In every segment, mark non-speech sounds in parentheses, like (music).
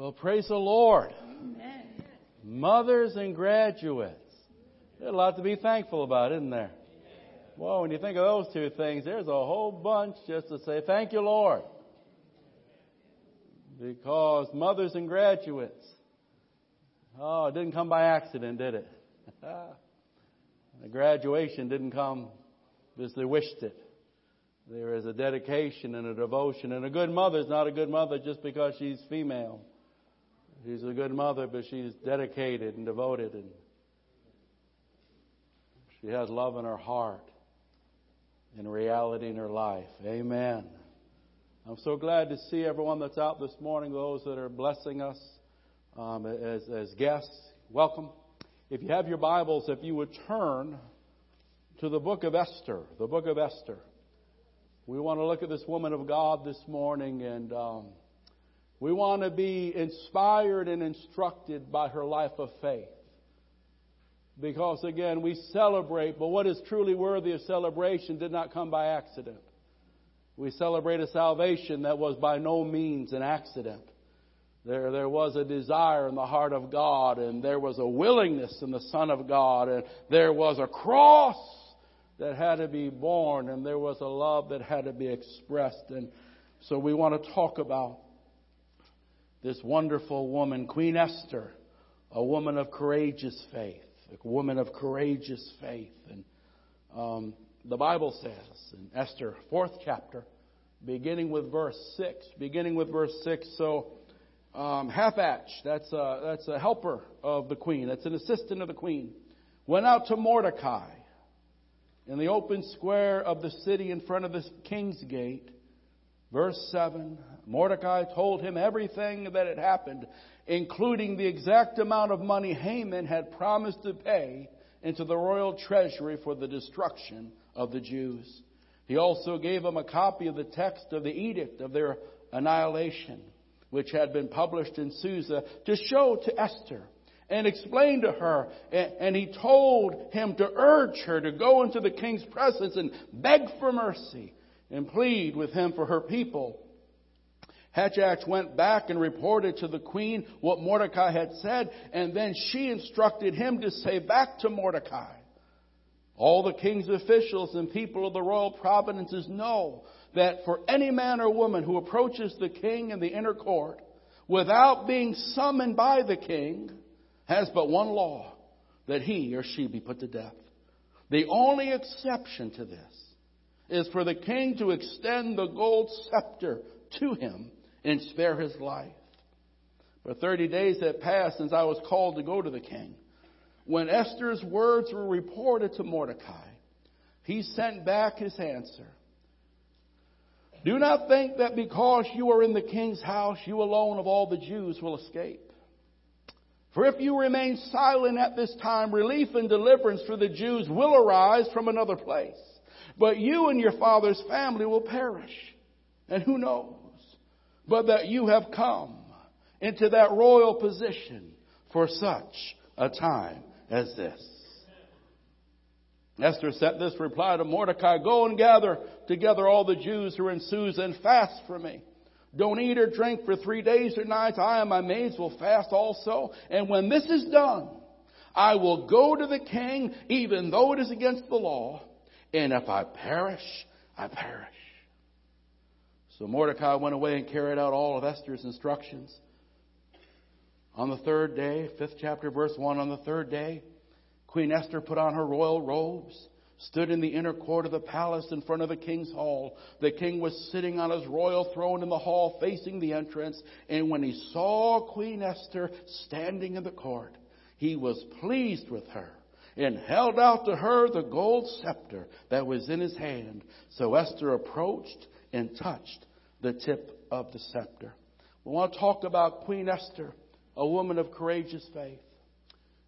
Well, praise the Lord. Amen. Mothers and graduates. There's a lot to be thankful about, isn't there? Well, when you think of those two things, there's a whole bunch just to say, thank you, Lord. Because mothers and graduates, oh, it didn't come by accident, did it? (laughs) the graduation didn't come because they wished it. There is a dedication and a devotion. And a good mother is not a good mother just because she's female. She's a good mother, but she's dedicated and devoted and she has love in her heart and reality in her life. Amen. I'm so glad to see everyone that's out this morning, those that are blessing us um, as, as guests. Welcome. If you have your Bibles, if you would turn to the book of Esther, the book of Esther. We want to look at this woman of God this morning and um, we want to be inspired and instructed by her life of faith. Because again, we celebrate, but what is truly worthy of celebration did not come by accident. We celebrate a salvation that was by no means an accident. There, there was a desire in the heart of God, and there was a willingness in the Son of God, and there was a cross that had to be borne, and there was a love that had to be expressed. And so we want to talk about this wonderful woman, Queen Esther, a woman of courageous faith a woman of courageous faith. And um, the Bible says in Esther, fourth chapter, beginning with verse six, beginning with verse six. So um, Hathach, that's a, that's a helper of the queen, that's an assistant of the queen, went out to Mordecai in the open square of the city in front of the king's gate. Verse 7 Mordecai told him everything that had happened including the exact amount of money Haman had promised to pay into the royal treasury for the destruction of the Jews. He also gave him a copy of the text of the edict of their annihilation, which had been published in Susa, to show to Esther and explain to her. And he told him to urge her to go into the king's presence and beg for mercy and plead with him for her people Hathach went back and reported to the queen what Mordecai had said, and then she instructed him to say back to Mordecai, all the king's officials and people of the royal provinces know that for any man or woman who approaches the king in the inner court without being summoned by the king has but one law, that he or she be put to death. The only exception to this is for the king to extend the gold scepter to him and spare his life. For 30 days had passed since I was called to go to the king. When Esther's words were reported to Mordecai, he sent back his answer. Do not think that because you are in the king's house, you alone of all the Jews will escape. For if you remain silent at this time, relief and deliverance for the Jews will arise from another place. But you and your father's family will perish. And who knows? But that you have come into that royal position for such a time as this. Esther sent this reply to Mordecai, Go and gather together all the Jews who are in Susa and fast for me. Don't eat or drink for three days or nights. I and my maids will fast also. And when this is done, I will go to the king, even though it is against the law. And if I perish, I perish. So Mordecai went away and carried out all of Esther's instructions. On the third day, fifth chapter, verse 1, on the third day, Queen Esther put on her royal robes, stood in the inner court of the palace in front of the king's hall. The king was sitting on his royal throne in the hall facing the entrance, and when he saw Queen Esther standing in the court, he was pleased with her and held out to her the gold scepter that was in his hand. So Esther approached and touched the tip of the scepter. We want to talk about Queen Esther, a woman of courageous faith.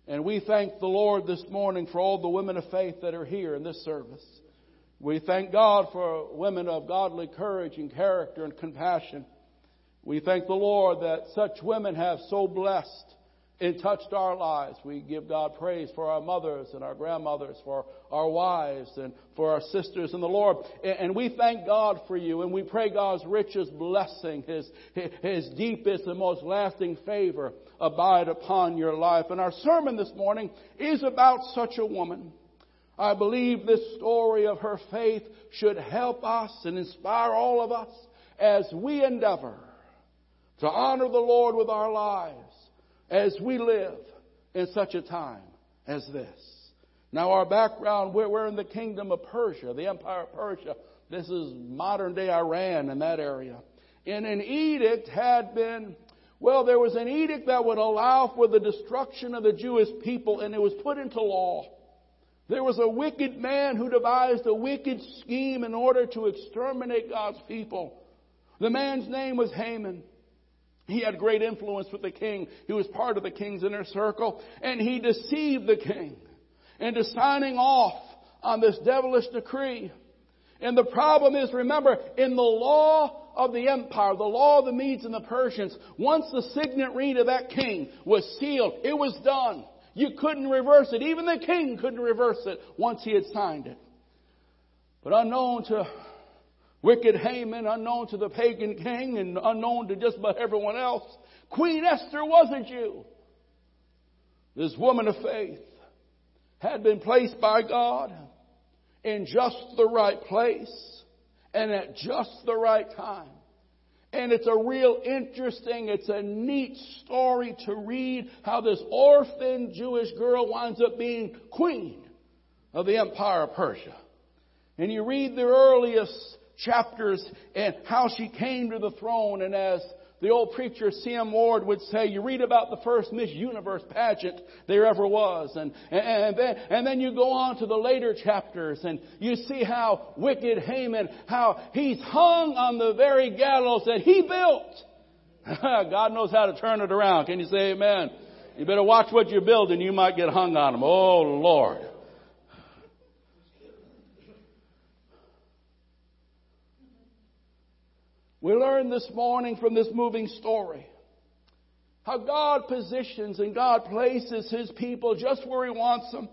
And we thank the Lord this morning for all the women of faith that are here in this service. We thank God for women of godly courage and character and compassion. We thank the Lord that such women have so blessed it touched our lives. We give God praise for our mothers and our grandmothers, for our wives and for our sisters in the Lord. And we thank God for you and we pray God's richest blessing, His, His deepest and most lasting favor abide upon your life. And our sermon this morning is about such a woman. I believe this story of her faith should help us and inspire all of us as we endeavor to honor the Lord with our lives as we live in such a time as this. Now, our background, we're, we're in the kingdom of Persia, the empire of Persia. This is modern day Iran in that area. And an edict had been, well, there was an edict that would allow for the destruction of the Jewish people, and it was put into law. There was a wicked man who devised a wicked scheme in order to exterminate God's people. The man's name was Haman. He had great influence with the king. He was part of the king's inner circle. And he deceived the king into signing off on this devilish decree. And the problem is, remember, in the law of the empire, the law of the Medes and the Persians, once the signet ring of that king was sealed, it was done. You couldn't reverse it. Even the king couldn't reverse it once he had signed it. But unknown to wicked Haman, unknown to the pagan king, and unknown to just about everyone else, Queen Esther was a Jew. This woman of faith had been placed by God in just the right place and at just the right time. And it's a real interesting, it's a neat story to read how this orphan Jewish girl winds up being queen of the empire of Persia. And you read the earliest chapters and how she came to the throne. And as the old preacher C.M. Ward would say, you read about the first Miss Universe pageant there ever was. And, and, then, and then you go on to the later chapters and you see how wicked Haman, how he's hung on the very gallows that he built. (laughs) God knows how to turn it around. Can you say amen? You better watch what you're building. You might get hung on them. Oh Lord. We learn this morning from this moving story how God positions and God places His people just where He wants them,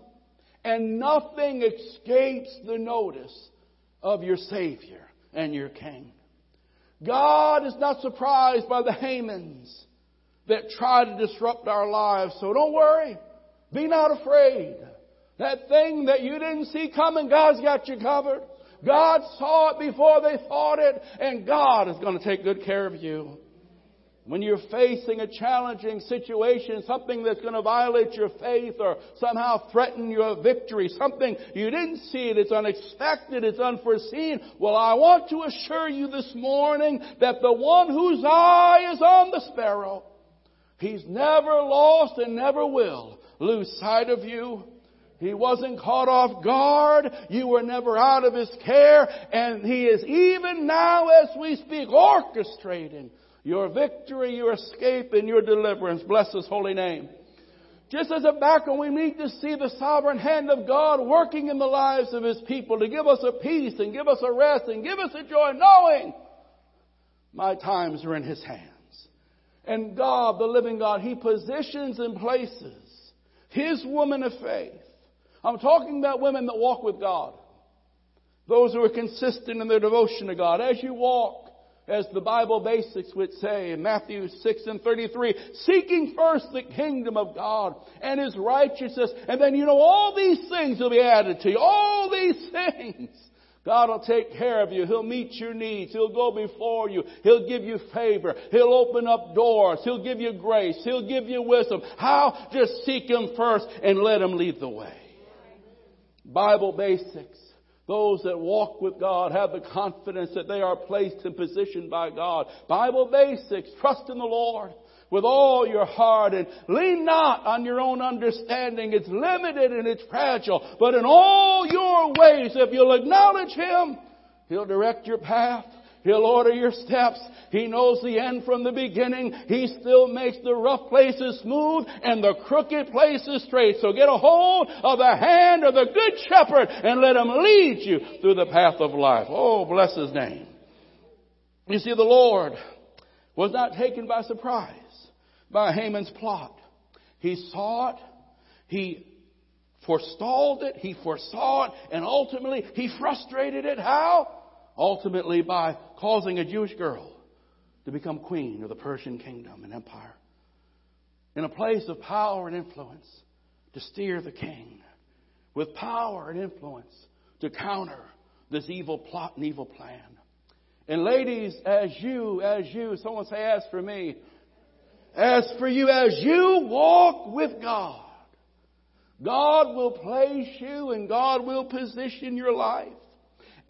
and nothing escapes the notice of your Savior and your King. God is not surprised by the Hamans that try to disrupt our lives, so don't worry. Be not afraid. That thing that you didn't see coming, God's got you covered. God saw it before they thought it, and God is going to take good care of you. When you're facing a challenging situation, something that's going to violate your faith or somehow threaten your victory, something you didn't see it, it's unexpected, it's unforeseen. Well, I want to assure you this morning that the one whose eye is on the sparrow, he's never lost and never will lose sight of you. He wasn't caught off guard. You were never out of his care. And he is even now as we speak orchestrating your victory, your escape, and your deliverance. Bless his holy name. Just as a background, we need to see the sovereign hand of God working in the lives of his people to give us a peace and give us a rest and give us a joy knowing my times are in his hands. And God, the living God, he positions and places his woman of faith I'm talking about women that walk with God. Those who are consistent in their devotion to God. As you walk, as the Bible basics would say in Matthew 6 and 33, seeking first the kingdom of God and His righteousness, and then you know all these things will be added to you. All these things. God will take care of you. He'll meet your needs. He'll go before you. He'll give you favor. He'll open up doors. He'll give you grace. He'll give you wisdom. How? Just seek Him first and let Him lead the way. Bible basics. Those that walk with God have the confidence that they are placed and positioned by God. Bible basics. Trust in the Lord with all your heart and lean not on your own understanding. It's limited and it's fragile. But in all your ways, if you'll acknowledge Him, He'll direct your path. He'll order your steps. He knows the end from the beginning. He still makes the rough places smooth and the crooked places straight. So get a hold of the hand of the good shepherd and let him lead you through the path of life. Oh, bless his name. You see, the Lord was not taken by surprise by Haman's plot. He saw it. He forestalled it. He foresaw it. And ultimately, he frustrated it. How? Ultimately, by causing a Jewish girl to become queen of the Persian kingdom and empire. In a place of power and influence to steer the king. With power and influence to counter this evil plot and evil plan. And ladies, as you, as you, someone say, as for me, as for you, as you walk with God, God will place you and God will position your life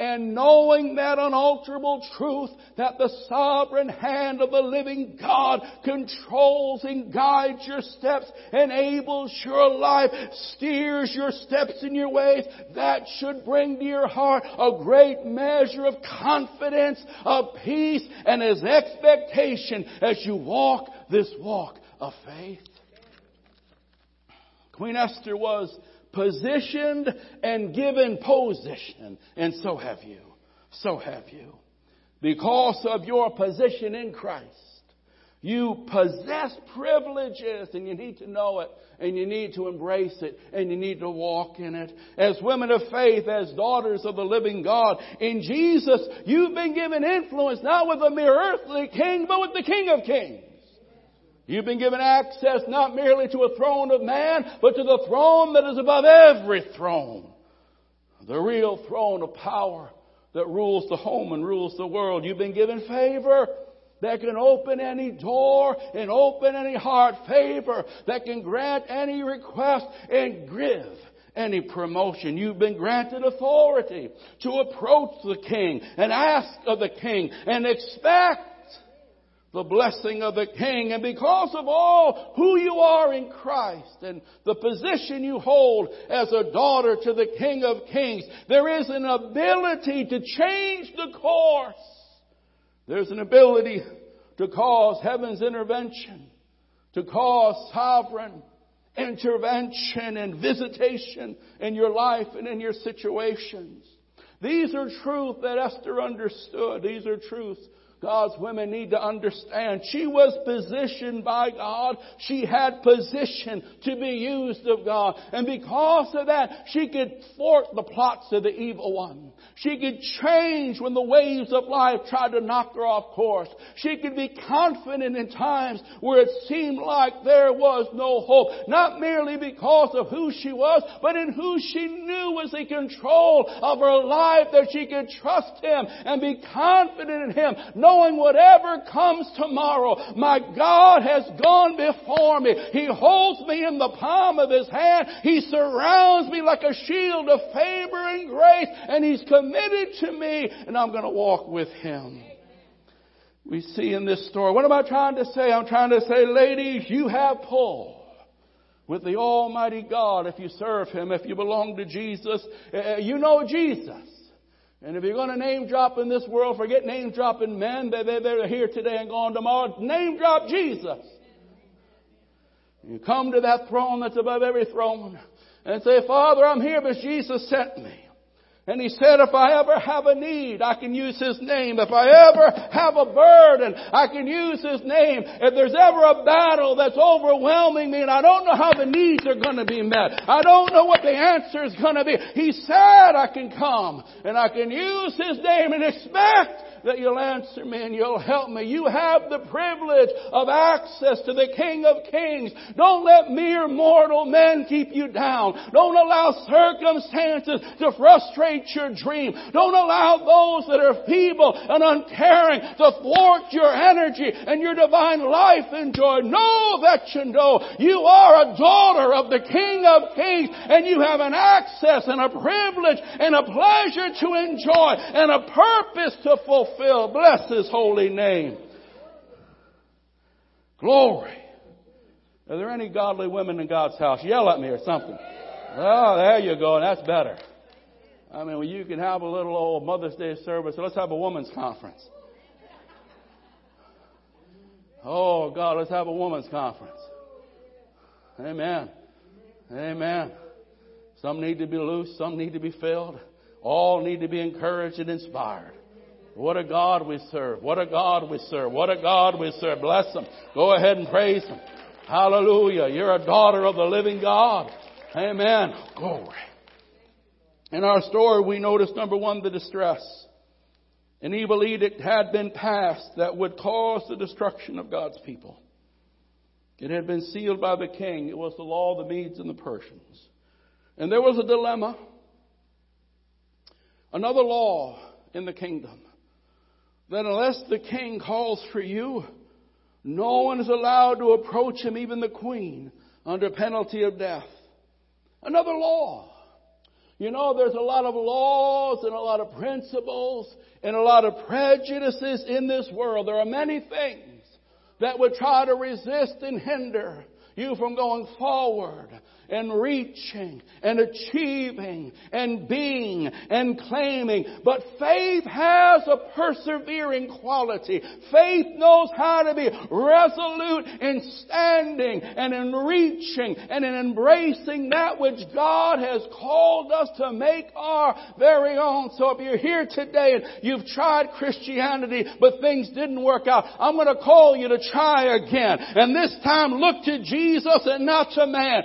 and knowing that unalterable truth that the sovereign hand of the living God controls and guides your steps, enables your life, steers your steps in your ways, that should bring to your heart a great measure of confidence, of peace, and as expectation as you walk this walk of faith. Queen Esther was positioned and given position. And so have you. So have you. Because of your position in Christ, you possess privileges and you need to know it and you need to embrace it and you need to walk in it. As women of faith, as daughters of the living God, in Jesus, you've been given influence not with a mere earthly king, but with the King of Kings. You've been given access not merely to a throne of man, but to the throne that is above every throne. The real throne of power that rules the home and rules the world. You've been given favor that can open any door and open any heart. Favor that can grant any request and give any promotion. You've been granted authority to approach the king and ask of the king and expect the blessing of the King. And because of all who you are in Christ and the position you hold as a daughter to the King of Kings, there is an ability to change the course. There's an ability to cause heaven's intervention, to cause sovereign intervention and visitation in your life and in your situations. These are truths that Esther understood. These are truths God's women need to understand. She was positioned by God. She had position to be used of God. And because of that, she could thwart the plots of the evil one. She could change when the waves of life tried to knock her off course. She could be confident in times where it seemed like there was no hope. Not merely because of who she was, but in who she knew was in control of her life that she could trust Him and be confident in Him knowing whatever comes tomorrow, my God has gone before me. He holds me in the palm of His hand. He surrounds me like a shield of favor and grace, and He's committed to me, and I'm going to walk with Him. We see in this story. What am I trying to say? I'm trying to say, ladies, you have pull with the Almighty God if you serve Him, if you belong to Jesus. Uh, you know Jesus. And if you're going to name drop in this world, forget name dropping men. They, they, they're here today and gone tomorrow. Name drop Jesus. You come to that throne that's above every throne and say, Father, I'm here but Jesus sent me. And he said, if I ever have a need, I can use his name. If I ever have a burden, I can use his name. If there's ever a battle that's overwhelming me and I don't know how the needs are going to be met, I don't know what the answer is going to be, he said I can come and I can use his name and expect that you'll answer me and you'll help me. You have the privilege of access to the King of Kings. Don't let mere mortal men keep you down. Don't allow circumstances to frustrate your dream. Don't allow those that are feeble and uncaring to thwart your energy and your divine life and joy. Know that you know you are a daughter of the King of Kings and you have an access and a privilege and a pleasure to enjoy and a purpose to fulfill fulfill. Bless his holy name. Glory. Are there any godly women in God's house? Yell at me or something. Oh, there you go. That's better. I mean, well, you can have a little old Mother's Day service. Let's have a women's conference. Oh, God, let's have a women's conference. Amen. Amen. Some need to be loose. Some need to be filled. All need to be encouraged and inspired. What a God we serve. What a God we serve. What a God we serve. Bless Him. Go ahead and praise Him. Hallelujah. You're a daughter of the living God. Amen. Glory. In our story, we notice number one, the distress. An evil edict had been passed that would cause the destruction of God's people. It had been sealed by the king. It was the law of the Medes and the Persians. And there was a dilemma. Another law in the kingdom that unless the king calls for you, no one is allowed to approach him, even the queen, under penalty of death. Another law. You know, there's a lot of laws and a lot of principles and a lot of prejudices in this world. There are many things that would try to resist and hinder you from going forward and reaching and achieving and being and claiming. But faith has a persevering quality. Faith knows how to be resolute in standing and in reaching and in embracing that which God has called us to make our very own. So if you're here today and you've tried Christianity but things didn't work out, I'm going to call you to try again. And this time look to Jesus and not to man.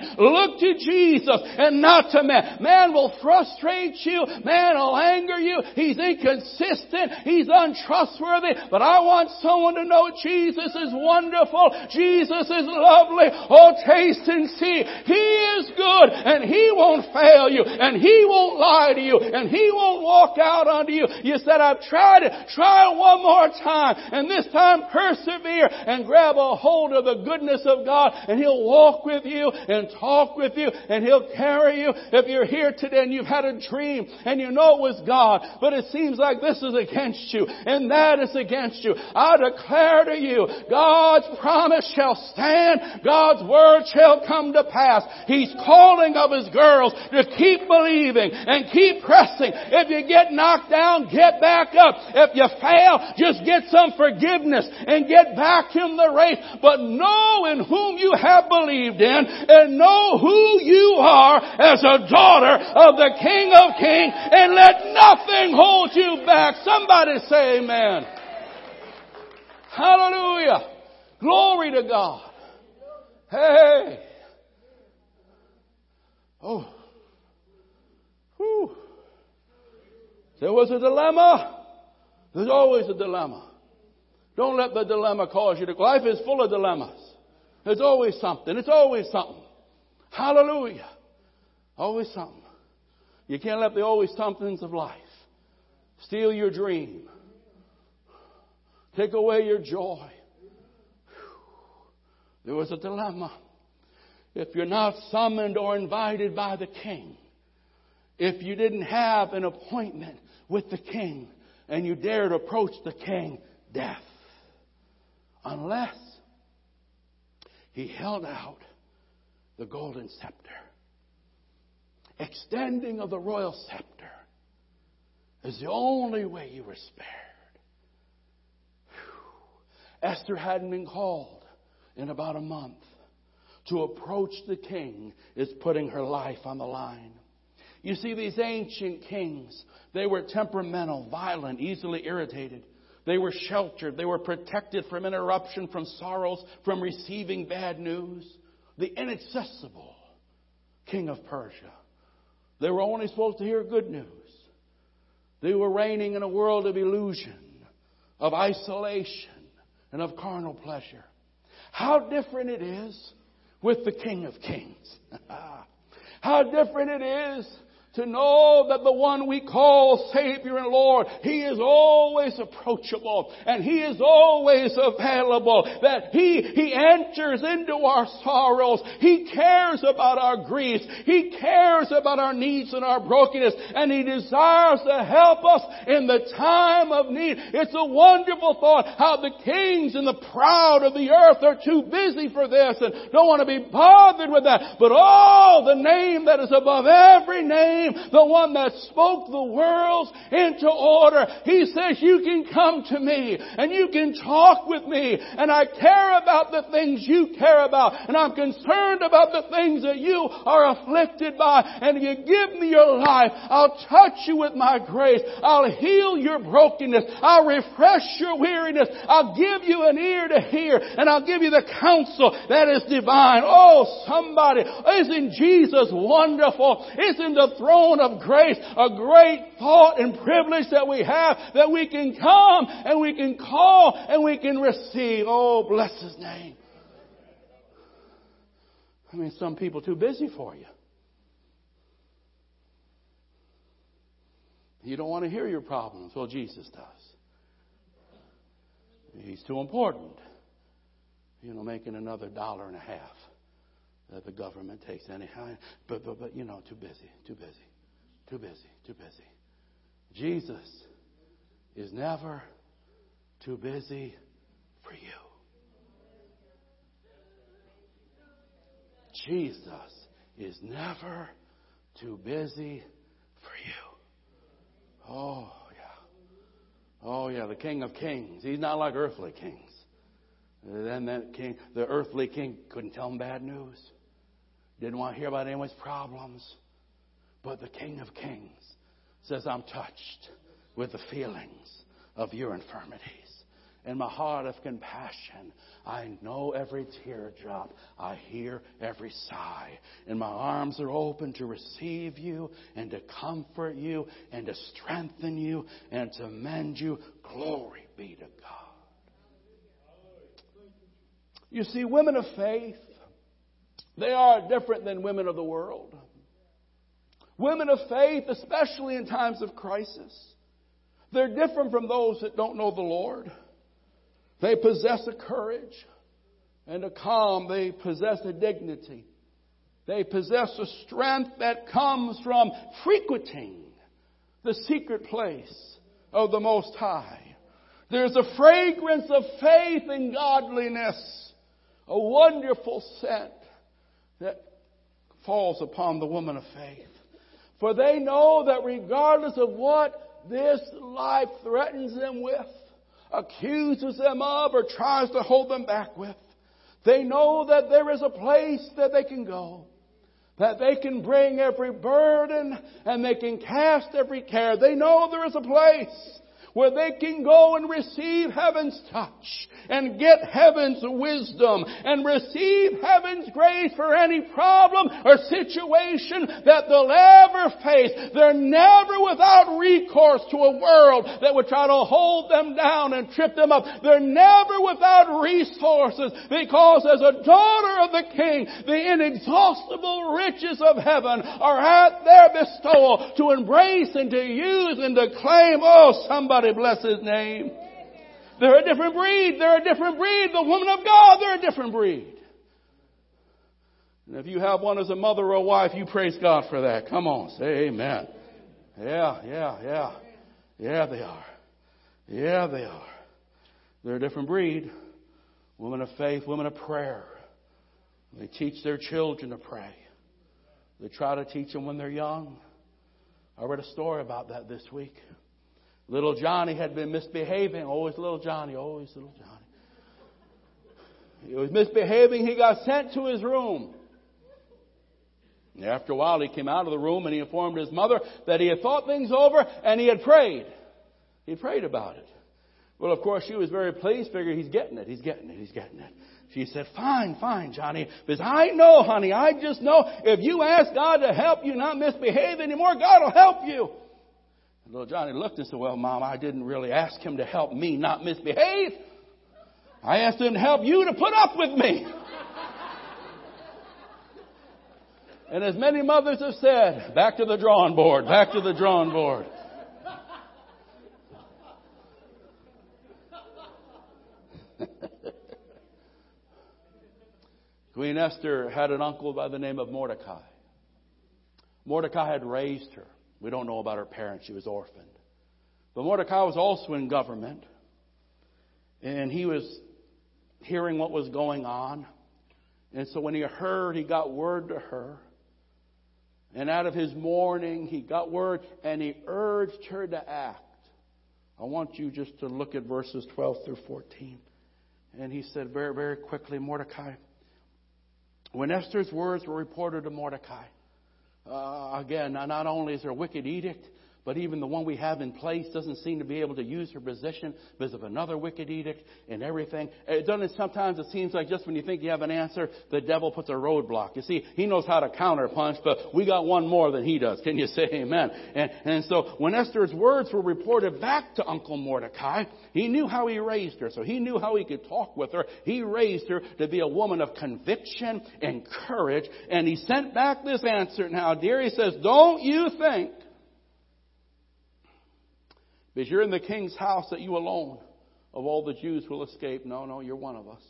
To Jesus and not to man. Man will frustrate you. Man will anger you. He's inconsistent. He's untrustworthy. But I want someone to know Jesus is wonderful. Jesus is lovely. Oh, taste and see. He is good and He won't fail you and He won't lie to you and He won't walk out onto you. You said, I've tried it. Try it one more time and this time persevere and grab a hold of the goodness of God and He'll walk with you and talk with you and He'll carry you. If you're here today and you've had a dream and you know it was God, but it seems like this is against you and that is against you, I declare to you, God's promise shall stand. God's word shall come to pass. He's calling of His girls to keep believing and keep pressing. If you get knocked down, get back up. If you fail, just get some forgiveness and get back in the race. But know in whom you have believed in and know who you are as a daughter of the King of Kings and let nothing hold you back. Somebody say amen. Hallelujah. Glory to God. Hey. Oh. Whew. There was a dilemma. There's always a dilemma. Don't let the dilemma cause you to. Life is full of dilemmas. There's always something. It's always something. Hallelujah. Always something. You can't let the always somethings of life steal your dream, take away your joy. There was a dilemma. If you're not summoned or invited by the king, if you didn't have an appointment with the king and you dared approach the king, death. Unless he held out the golden scepter. Extending of the royal scepter is the only way you were spared. Whew. Esther hadn't been called in about a month. To approach the king is putting her life on the line. You see, these ancient kings, they were temperamental, violent, easily irritated. They were sheltered. They were protected from interruption, from sorrows, from receiving bad news the inaccessible king of Persia. They were only supposed to hear good news. They were reigning in a world of illusion, of isolation, and of carnal pleasure. How different it is with the King of Kings. (laughs) How different it is to know that the one we call Savior and Lord, He is always approachable and He is always available, that He, He enters into our sorrows. He cares about our griefs. He cares about our needs and our brokenness and He desires to help us in the time of need. It's a wonderful thought how the kings and the proud of the earth are too busy for this and don't want to be bothered with that. But oh, the name that is above every name the one that spoke the worlds into order. He says, you can come to me and you can talk with me and I care about the things you care about and I'm concerned about the things that you are afflicted by and if you give me your life, I'll touch you with my grace. I'll heal your brokenness. I'll refresh your weariness. I'll give you an ear to hear and I'll give you the counsel that is divine. Oh, somebody, isn't Jesus wonderful? Isn't the throne of grace a great thought and privilege that we have that we can come and we can call and we can receive? Oh, bless His name. I mean, some people too busy for you. You don't want to hear your problems. Well, Jesus does. He's too important. You know, making another dollar and a half that the government takes anyhow. But, but, but, you know, too busy, too busy, too busy, too busy. Jesus is never too busy for you. Jesus is never too busy for you. Oh, yeah. Oh, yeah, the King of Kings. He's not like earthly kings. Then that king, the earthly king couldn't tell him bad news. Didn't want to hear about anyone's problems. But the King of Kings says, I'm touched with the feelings of your infirmities. In my heart of compassion, I know every teardrop. I hear every sigh. And my arms are open to receive you and to comfort you and to strengthen you and to mend you. Glory be to God. You see, women of faith they are different than women of the world. Women of faith, especially in times of crisis, they're different from those that don't know the Lord. They possess a courage and a calm. They possess a dignity. They possess a strength that comes from frequenting the secret place of the Most High. There's a fragrance of faith and godliness, a wonderful scent that falls upon the woman of faith. For they know that regardless of what this life threatens them with, accuses them of, or tries to hold them back with, they know that there is a place that they can go. That they can bring every burden and they can cast every care. They know there is a place where they can go and receive heaven's touch and get heaven's wisdom and receive heaven's grace for any problem or situation that they'll ever face. They're never without recourse to a world that would try to hold them down and trip them up. They're never without resources because as a daughter of the King, the inexhaustible riches of heaven are at their bestowal to embrace and to use and to claim. Oh, somebody bless his name. They're a different breed. They're a different breed. The woman of God, they're a different breed. And if you have one as a mother or a wife, you praise God for that. Come on, say amen. Yeah, yeah, yeah. Yeah, they are. Yeah, they are. They're a different breed. Women of faith, women of prayer. They teach their children to pray. They try to teach them when they're young. I read a story about that this week. Little Johnny had been misbehaving. Always little Johnny, always little Johnny. He was misbehaving. He got sent to his room. After a while, he came out of the room and he informed his mother that he had thought things over and he had prayed. He prayed about it. Well, of course, she was very pleased, figured he's getting it, he's getting it, he's getting it. She said, fine, fine, Johnny. Because I know, honey, I just know if you ask God to help you not misbehave anymore, God will help you. And little Johnny looked and said, Well, Mom, I didn't really ask him to help me not misbehave. I asked him to help you to put up with me. (laughs) and as many mothers have said, back to the drawing board, back to the drawing board. (laughs) Queen Esther had an uncle by the name of Mordecai. Mordecai had raised her. We don't know about her parents. She was orphaned. But Mordecai was also in government. And he was hearing what was going on. And so when he heard, he got word to her. And out of his mourning, he got word and he urged her to act. I want you just to look at verses 12 through 14. And he said very, very quickly, Mordecai, when Esther's words were reported to Mordecai, uh, again, not only is there a wicked edict, but even the one we have in place doesn't seem to be able to use her position because of another wicked edict and everything. It doesn't, sometimes it seems like just when you think you have an answer, the devil puts a roadblock. You see, he knows how to counterpunch, but we got one more than he does. Can you say amen? And, and so when Esther's words were reported back to Uncle Mordecai, he knew how he raised her. So he knew how he could talk with her. He raised her to be a woman of conviction and courage. And he sent back this answer. Now, dear, he says, don't you think because you're in the king's house that you alone of all the Jews will escape. No, no, you're one of us.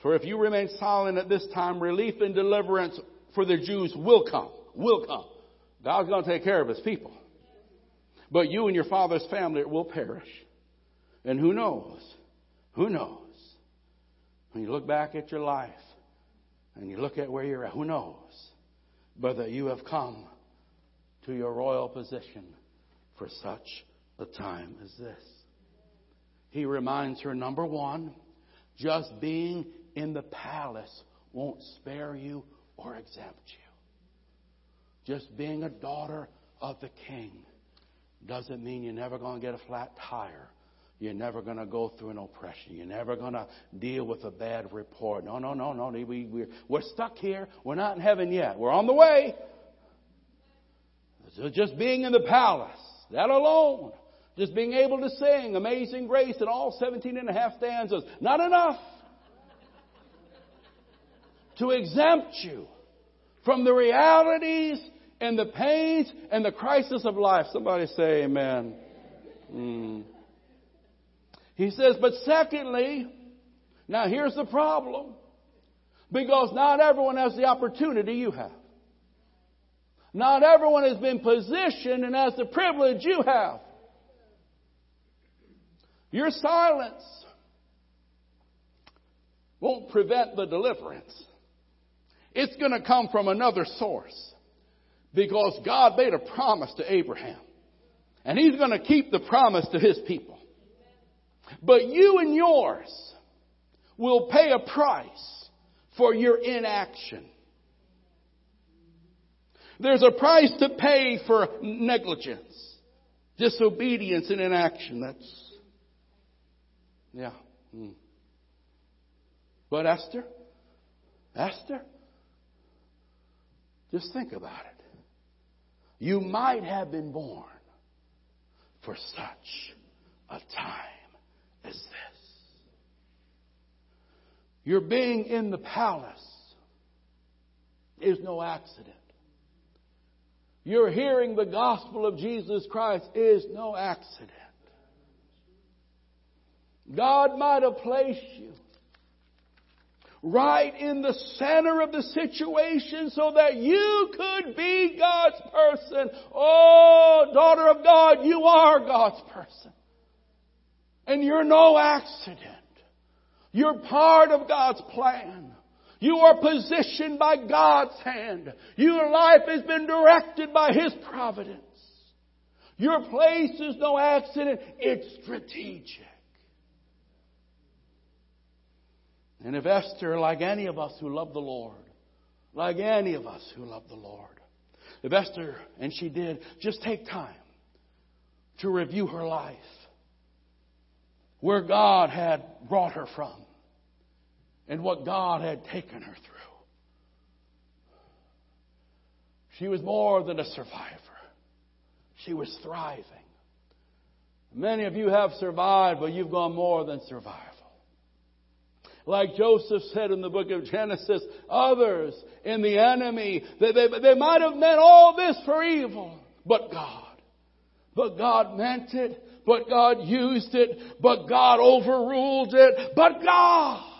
For if you remain silent at this time, relief and deliverance for the Jews will come. Will come. God's going to take care of his people. But you and your father's family will perish. And who knows? Who knows? When you look back at your life and you look at where you're at, who knows? But that you have come to your royal position for such a time as this. He reminds her, number one, just being in the palace won't spare you or exempt you. Just being a daughter of the king doesn't mean you're never going to get a flat tire. You're never going to go through an oppression. You're never going to deal with a bad report. No, no, no, no. We, we're, we're stuck here. We're not in heaven yet. We're on the way. So just being in the palace that alone, just being able to sing Amazing Grace in all 17 and a half stanzas, not enough to exempt you from the realities and the pains and the crisis of life. Somebody say amen. Mm. He says, but secondly, now here's the problem. Because not everyone has the opportunity you have. Not everyone has been positioned and has the privilege you have. Your silence won't prevent the deliverance. It's going to come from another source because God made a promise to Abraham and he's going to keep the promise to his people. But you and yours will pay a price for your inaction. There's a price to pay for negligence, disobedience, and inaction. That's, yeah. Hmm. But Esther, Esther, just think about it. You might have been born for such a time as this. Your being in the palace is no accident. Your hearing the gospel of Jesus Christ is no accident. God might have placed you right in the center of the situation so that you could be God's person. Oh, daughter of God, you are God's person. And you're no accident. You're part of God's plan. You are positioned by God's hand. Your life has been directed by His providence. Your place is no accident, it's strategic. And if Esther, like any of us who love the Lord, like any of us who love the Lord, if Esther, and she did, just take time to review her life, where God had brought her from, and what God had taken her through. She was more than a survivor. She was thriving. Many of you have survived, but you've gone more than survival. Like Joseph said in the book of Genesis, others in the enemy, they, they, they might have meant all this for evil, but God. But God meant it, but God used it, but God overruled it, but God.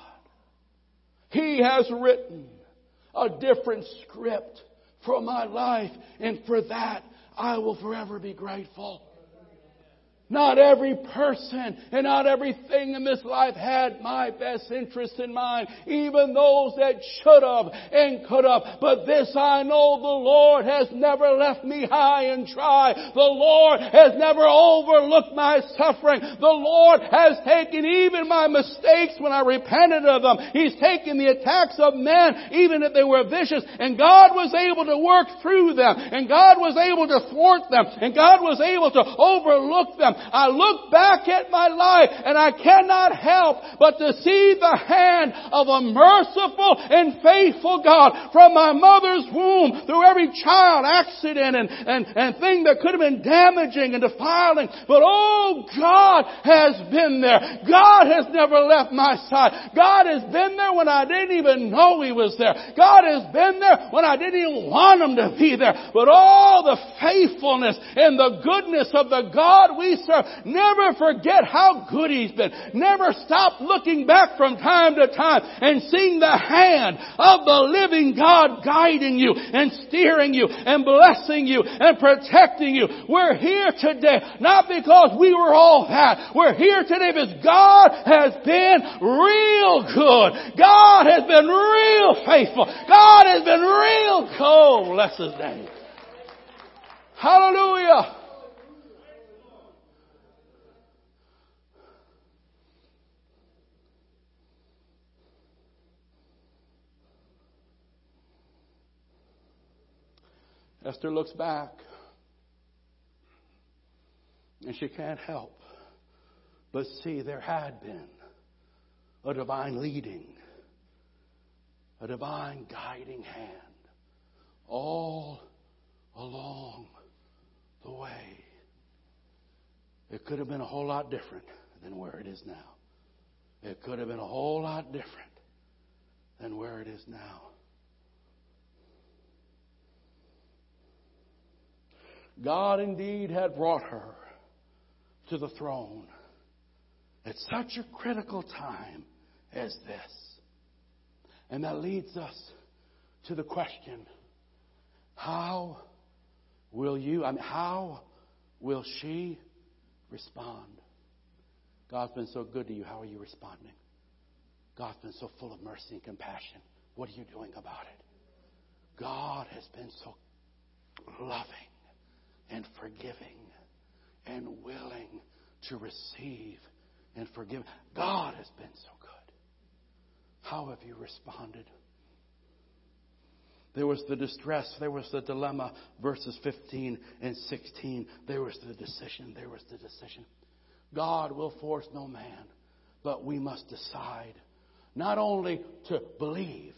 He has written a different script for my life, and for that I will forever be grateful. Not every person and not everything in this life had my best interest in mind, even those that should have and could have. But this I know the Lord has never left me high and dry. The Lord has never overlooked my suffering. The Lord has taken even my mistakes when I repented of them. He's taken the attacks of men, even if they were vicious, and God was able to work through them, and God was able to thwart them, and God was able to overlook them. I look back at my life and I cannot help but to see the hand of a merciful and faithful God from my mother's womb through every child accident and, and, and thing that could have been damaging and defiling. But oh, God has been there. God has never left my side. God has been there when I didn't even know He was there. God has been there when I didn't even want Him to be there. But all the faithfulness and the goodness of the God we serve Never forget how good He's been. Never stop looking back from time to time and seeing the hand of the living God guiding you and steering you and blessing you and protecting you. We're here today not because we were all that. We're here today because God has been real good. God has been real faithful. God has been real cold. Bless His name. Hallelujah. Esther looks back and she can't help but see there had been a divine leading, a divine guiding hand all along the way. It could have been a whole lot different than where it is now. It could have been a whole lot different than where it is now. God indeed had brought her to the throne at such a critical time as this. And that leads us to the question how will you, I mean, how will she respond? God's been so good to you. How are you responding? God's been so full of mercy and compassion. What are you doing about it? God has been so loving and forgiving and willing to receive and forgive. God has been so good. How have you responded? There was the distress. There was the dilemma. Verses 15 and 16. There was the decision. There was the decision. God will force no man, but we must decide not only to believe,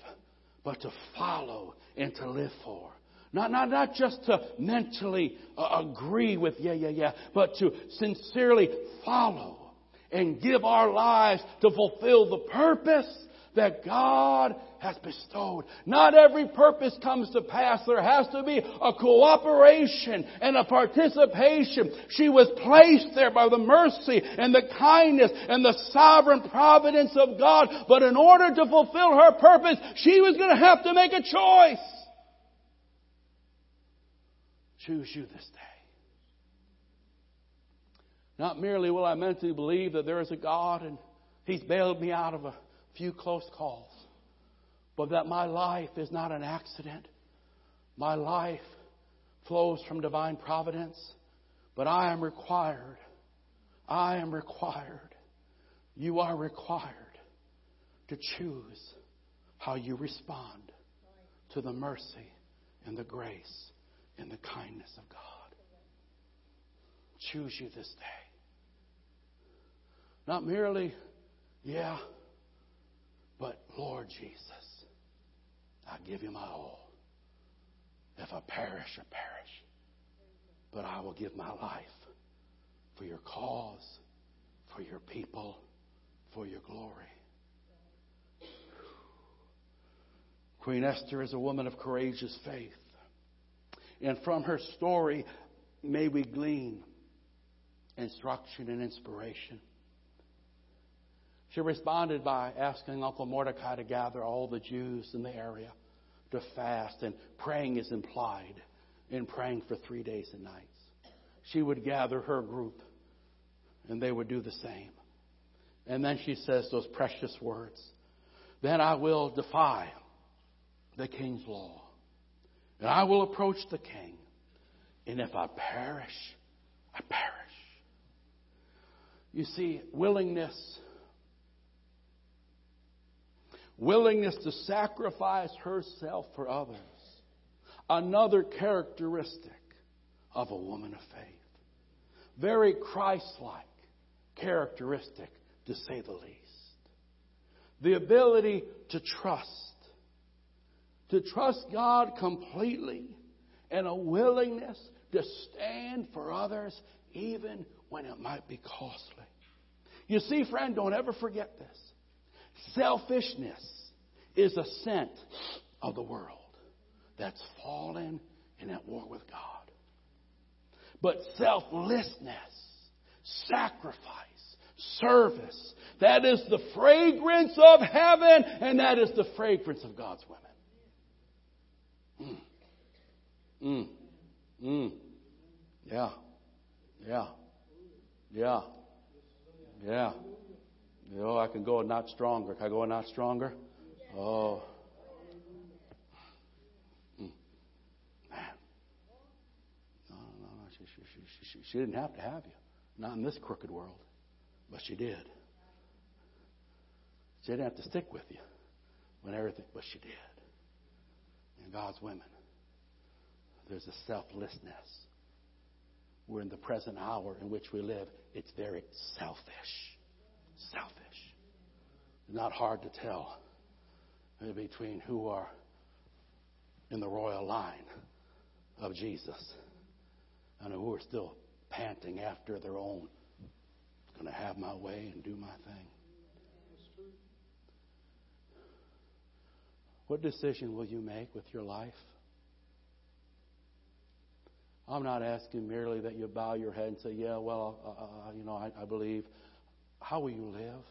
but to follow and to live for. Not, not, not just to mentally uh, agree with, yeah, yeah, yeah, but to sincerely follow and give our lives to fulfill the purpose that God has bestowed. Not every purpose comes to pass. There has to be a cooperation and a participation. She was placed there by the mercy and the kindness and the sovereign providence of God. But in order to fulfill her purpose, she was going to have to make a choice choose you this day. Not merely will I mentally believe that there is a God and He's bailed me out of a few close calls, but that my life is not an accident. My life flows from divine providence, but I am required. I am required. You are required to choose how you respond to the mercy and the grace in the kindness of God. Choose you this day. Not merely, yeah, but Lord Jesus, I give you my all. If I perish, I perish. But I will give my life for your cause, for your people, for your glory. Queen Esther is a woman of courageous faith. And from her story, may we glean instruction and inspiration. She responded by asking Uncle Mordecai to gather all the Jews in the area to fast, and praying is implied in praying for three days and nights. She would gather her group and they would do the same. And then she says those precious words Then I will defy the king's law, and I will approach the king, and if I perish, I perish. You see, willingness, willingness to sacrifice herself for others, another characteristic of a woman of faith. Very Christ like characteristic, to say the least. The ability to trust, to trust God completely, and a willingness to stand for others even when it might be costly. You see, friend, don't ever forget this. Selfishness is a scent of the world that's fallen and at war with God. But selflessness, sacrifice, service, that is the fragrance of heaven and that is the fragrance of God's women. Mm. Mm. Yeah. Yeah. Yeah. Yeah. Oh, I can go a not stronger. Can I go a not stronger? Oh. Mm. No, no, no. She, she didn't have to have you. Not in this crooked world. But she did. She didn't have to stick with you when everything, but she did. And God's women, there's a selflessness. We're in the present hour in which we live. It's very selfish. Selfish. Not hard to tell between who are in the royal line of Jesus and who are still panting after their own. Going to have my way and do my thing. What decision will you make with your life? I'm not asking merely that you bow your head and say, Yeah, well, uh, uh, uh, you know, I, I believe. How will you live?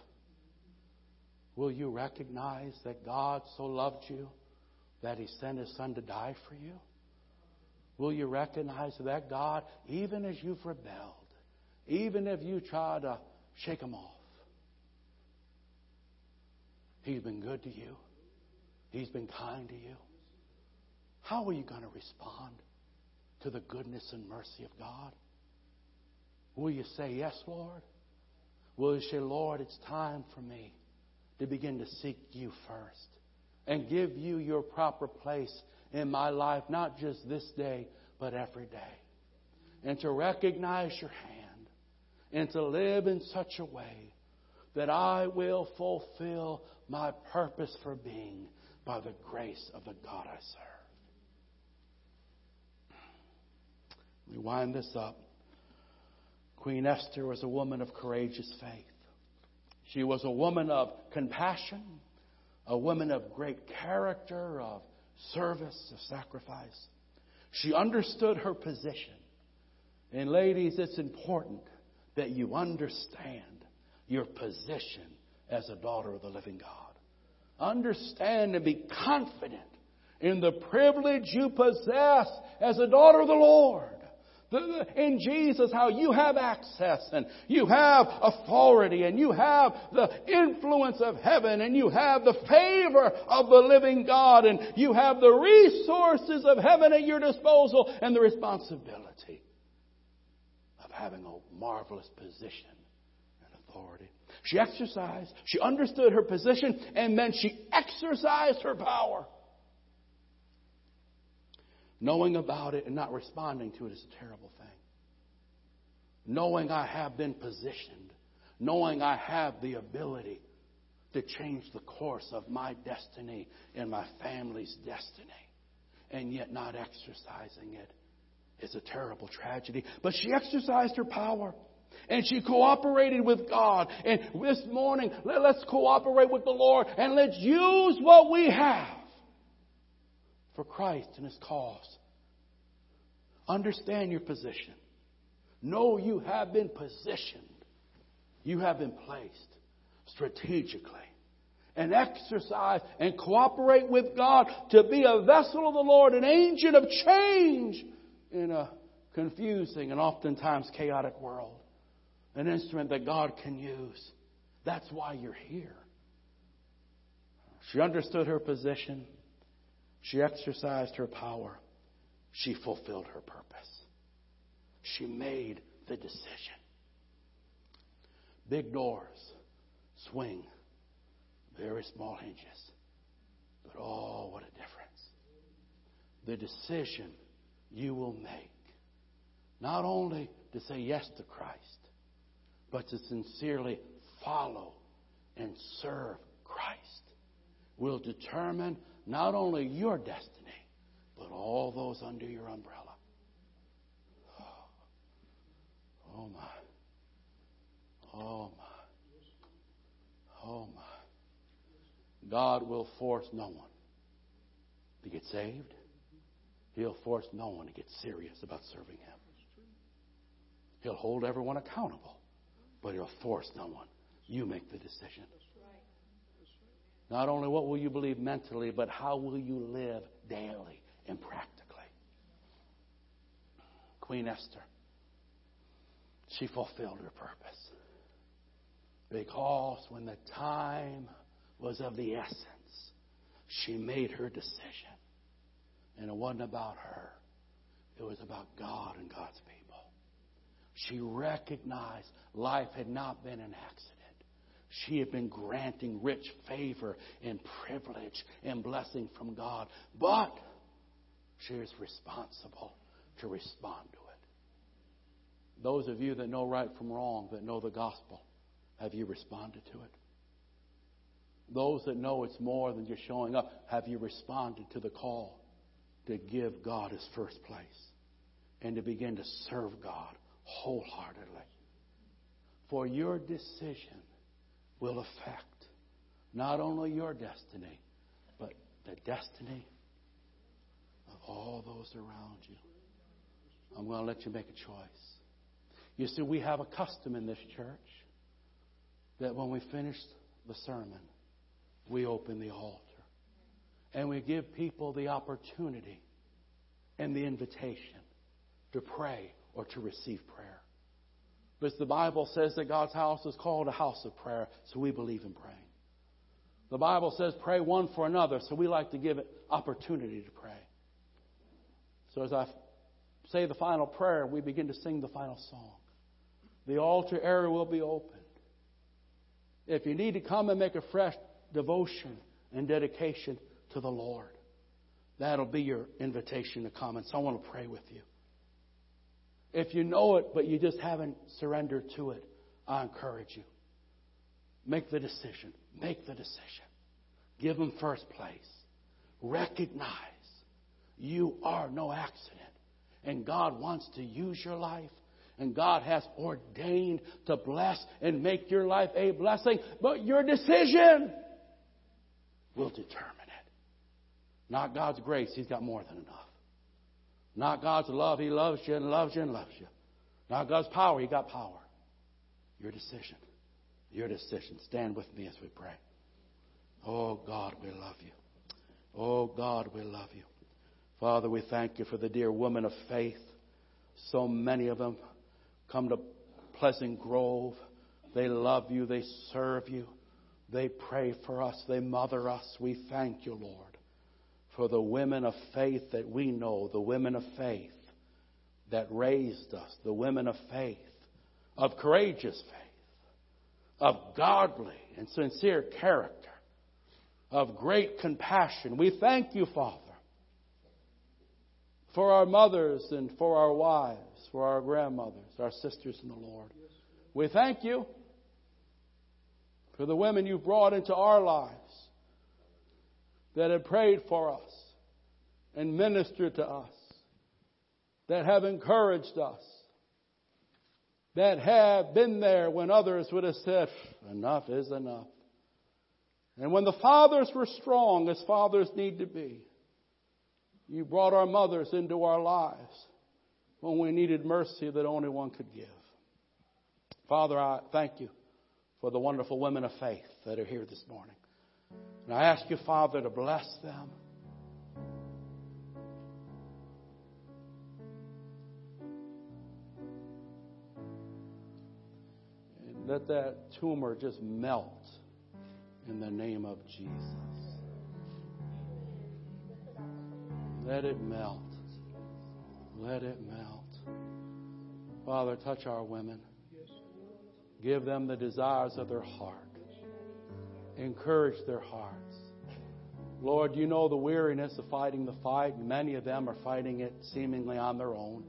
Will you recognize that God so loved you that He sent His Son to die for you? Will you recognize that God, even as you've rebelled, even if you try to shake Him off, He's been good to you, He's been kind to you? How are you going to respond? To the goodness and mercy of God? Will you say, Yes, Lord? Will you say, Lord, it's time for me to begin to seek you first and give you your proper place in my life, not just this day, but every day? And to recognize your hand and to live in such a way that I will fulfill my purpose for being by the grace of the God I serve. We wind this up. Queen Esther was a woman of courageous faith. She was a woman of compassion, a woman of great character, of service, of sacrifice. She understood her position. And ladies, it's important that you understand your position as a daughter of the living God. Understand and be confident in the privilege you possess as a daughter of the Lord in Jesus, how you have access and you have authority and you have the influence of heaven and you have the favor of the living God and you have the resources of heaven at your disposal and the responsibility of having a marvelous position and authority. She exercised, she understood her position, and then she exercised her power. Knowing about it and not responding to it is a terrible thing. Knowing I have been positioned, knowing I have the ability to change the course of my destiny and my family's destiny, and yet not exercising it is a terrible tragedy. But she exercised her power. And she cooperated with God. And this morning, let's cooperate with the Lord and let's use what we have for Christ and His cause. Understand your position. Know you have been positioned. You have been placed strategically. And exercise and cooperate with God to be a vessel of the Lord, an agent of change in a confusing and oftentimes chaotic world. an instrument that God can use. That's why you're here. She understood her position. She exercised her power. She fulfilled her purpose. She made the decision. Big doors swing, very small hinges. But oh, what a difference. The decision you will make, not only to say yes to Christ, but to sincerely follow and serve Christ, will determine not only your destiny, but all those under your umbrella. Oh, oh my. Oh my. Oh my. God will force no one to get saved. He'll force no one to get serious about serving Him. He'll hold everyone accountable, but He'll force no one. You make the decision. Not only what will you believe mentally, but how will you live daily and practically. Queen Esther, she fulfilled her purpose. Because when the time was of the essence, she made her decision. And it wasn't about her, it was about God and God's people. She recognized life had not been an accident. She had been granting rich favor and privilege and blessing from God. But she is responsible to respond to it. Those of you that know right from wrong, that know the gospel, have you responded to it? Those that know it's more than just showing up, have you responded to the call to give God his first place and to begin to serve God wholeheartedly? For your decision will affect not only your destiny, but the destiny of all those around you. I'm going to let you make a choice. You see, we have a custom in this church that when we finish the sermon, we open the altar and we give people the opportunity and the invitation to pray or to receive prayer. Because the Bible says that God's house is called a house of prayer, so we believe in praying. The Bible says pray one for another, so we like to give it opportunity to pray. So as I say the final prayer, we begin to sing the final song. The altar area will be opened. If you need to come and make a fresh devotion and dedication to the Lord. That'll be your invitation to come, and someone will pray with you. If you know it, but you just haven't surrendered to it, I encourage you. Make the decision. Make the decision. Give them first place. Recognize you are no accident. And God wants to use your life and God has ordained to bless and make your life a blessing, but your decision will determine it. Not God's grace, He's got more than enough. Not God's love, He loves you and loves you and loves you. Not God's power, He got power. Your decision. Your decision. Stand with me as we pray. Oh God, we love you. Oh God, we love you. Father, we thank you for the dear woman of faith. So many of them come to Pleasant Grove. They love you. They serve you. They pray for us. They mother us. We thank you, Lord, for the women of faith that we know, the women of faith that raised us, the women of faith, of courageous faith, of godly and sincere character, of great compassion. We thank you, Father, for our mothers and for our wives for our grandmothers, our sisters in the Lord. We thank you for the women you've brought into our lives that have prayed for us and ministered to us, that have encouraged us, that have been there when others would have said, enough is enough. And when the fathers were strong, as fathers need to be, you brought our mothers into our lives when we needed mercy that only one could give. Father, I thank you for the wonderful women of faith that are here this morning. And I ask you, Father, to bless them. And let that tumor just melt in the name of Jesus. Let it melt. Let it melt. Father, touch our women. Give them the desires of their heart. Encourage their hearts. Lord, you know the weariness of fighting the fight. Many of them are fighting it seemingly on their own.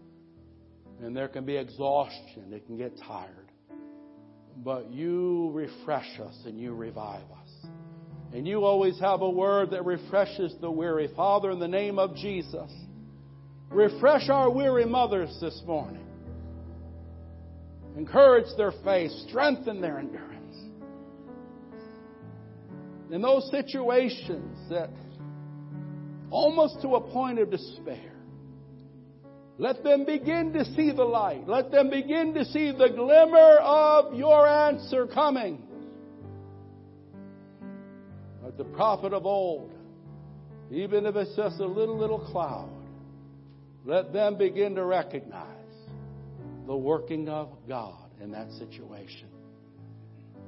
And there can be exhaustion. They can get tired. But you refresh us and you revive us. And you always have a word that refreshes the weary. Father, in the name of Jesus, refresh our weary mothers this morning. Encourage their faith, strengthen their endurance. In those situations that almost to a point of despair, let them begin to see the light. Let them begin to see the glimmer of your answer coming. Like the prophet of old, even if it's just a little, little cloud, let them begin to recognize the working of God in that situation.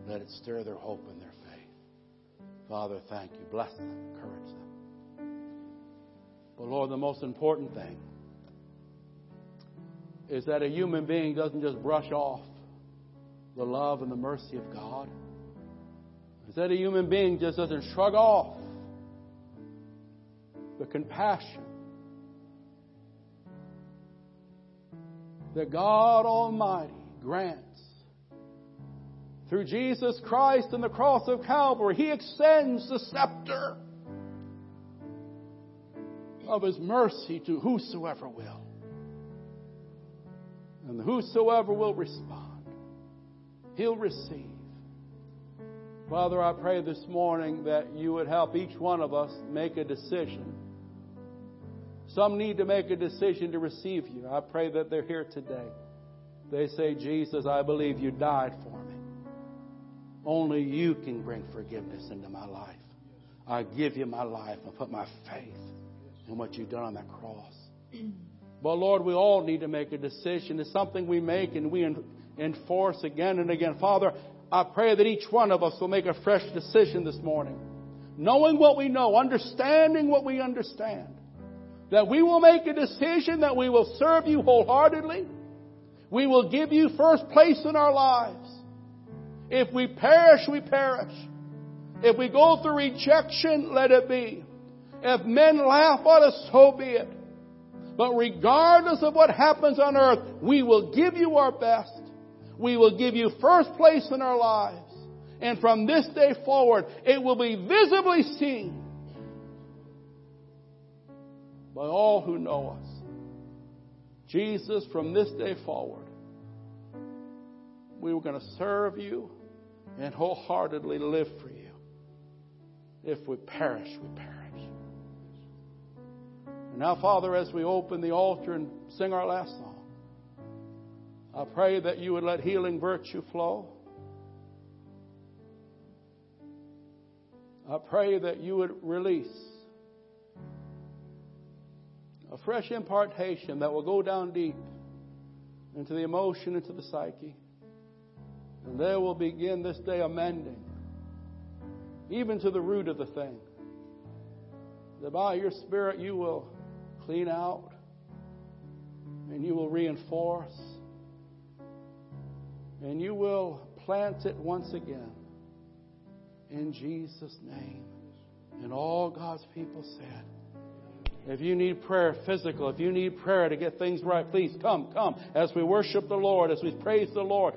Let it stir their hope and their. Father, thank you. Bless them, encourage them. But Lord, the most important thing is that a human being doesn't just brush off the love and the mercy of God. Is that a human being just doesn't shrug off the compassion that God Almighty grants. Through Jesus Christ and the cross of Calvary, He extends the scepter of His mercy to whosoever will. And whosoever will respond, He'll receive. Father, I pray this morning that you would help each one of us make a decision some need to make a decision to receive you. I pray that they're here today. They say, Jesus, I believe you died for me. Only you can bring forgiveness into my life. I give you my life and put my faith in what you've done on that cross. But Lord, we all need to make a decision. It's something we make and we enforce again and again. Father, I pray that each one of us will make a fresh decision this morning. Knowing what we know, understanding what we understand that we will make a decision that we will serve you wholeheartedly. We will give you first place in our lives. If we perish, we perish. If we go through rejection, let it be. If men laugh at us, so be it. But regardless of what happens on earth, we will give you our best. We will give you first place in our lives. And from this day forward, it will be visibly seen by all who know us. Jesus, from this day forward, we were going to serve you and wholeheartedly live for you. If we perish, we perish. And now, Father, as we open the altar and sing our last song, I pray that you would let healing virtue flow. I pray that you would release a fresh impartation that will go down deep into the emotion, into the psyche. And there will begin this day amending, even to the root of the thing. That by your Spirit you will clean out and you will reinforce and you will plant it once again. In Jesus' name. And all God's people said, if you need prayer, physical, if you need prayer to get things right, please come, come. As we worship the Lord, as we praise the Lord,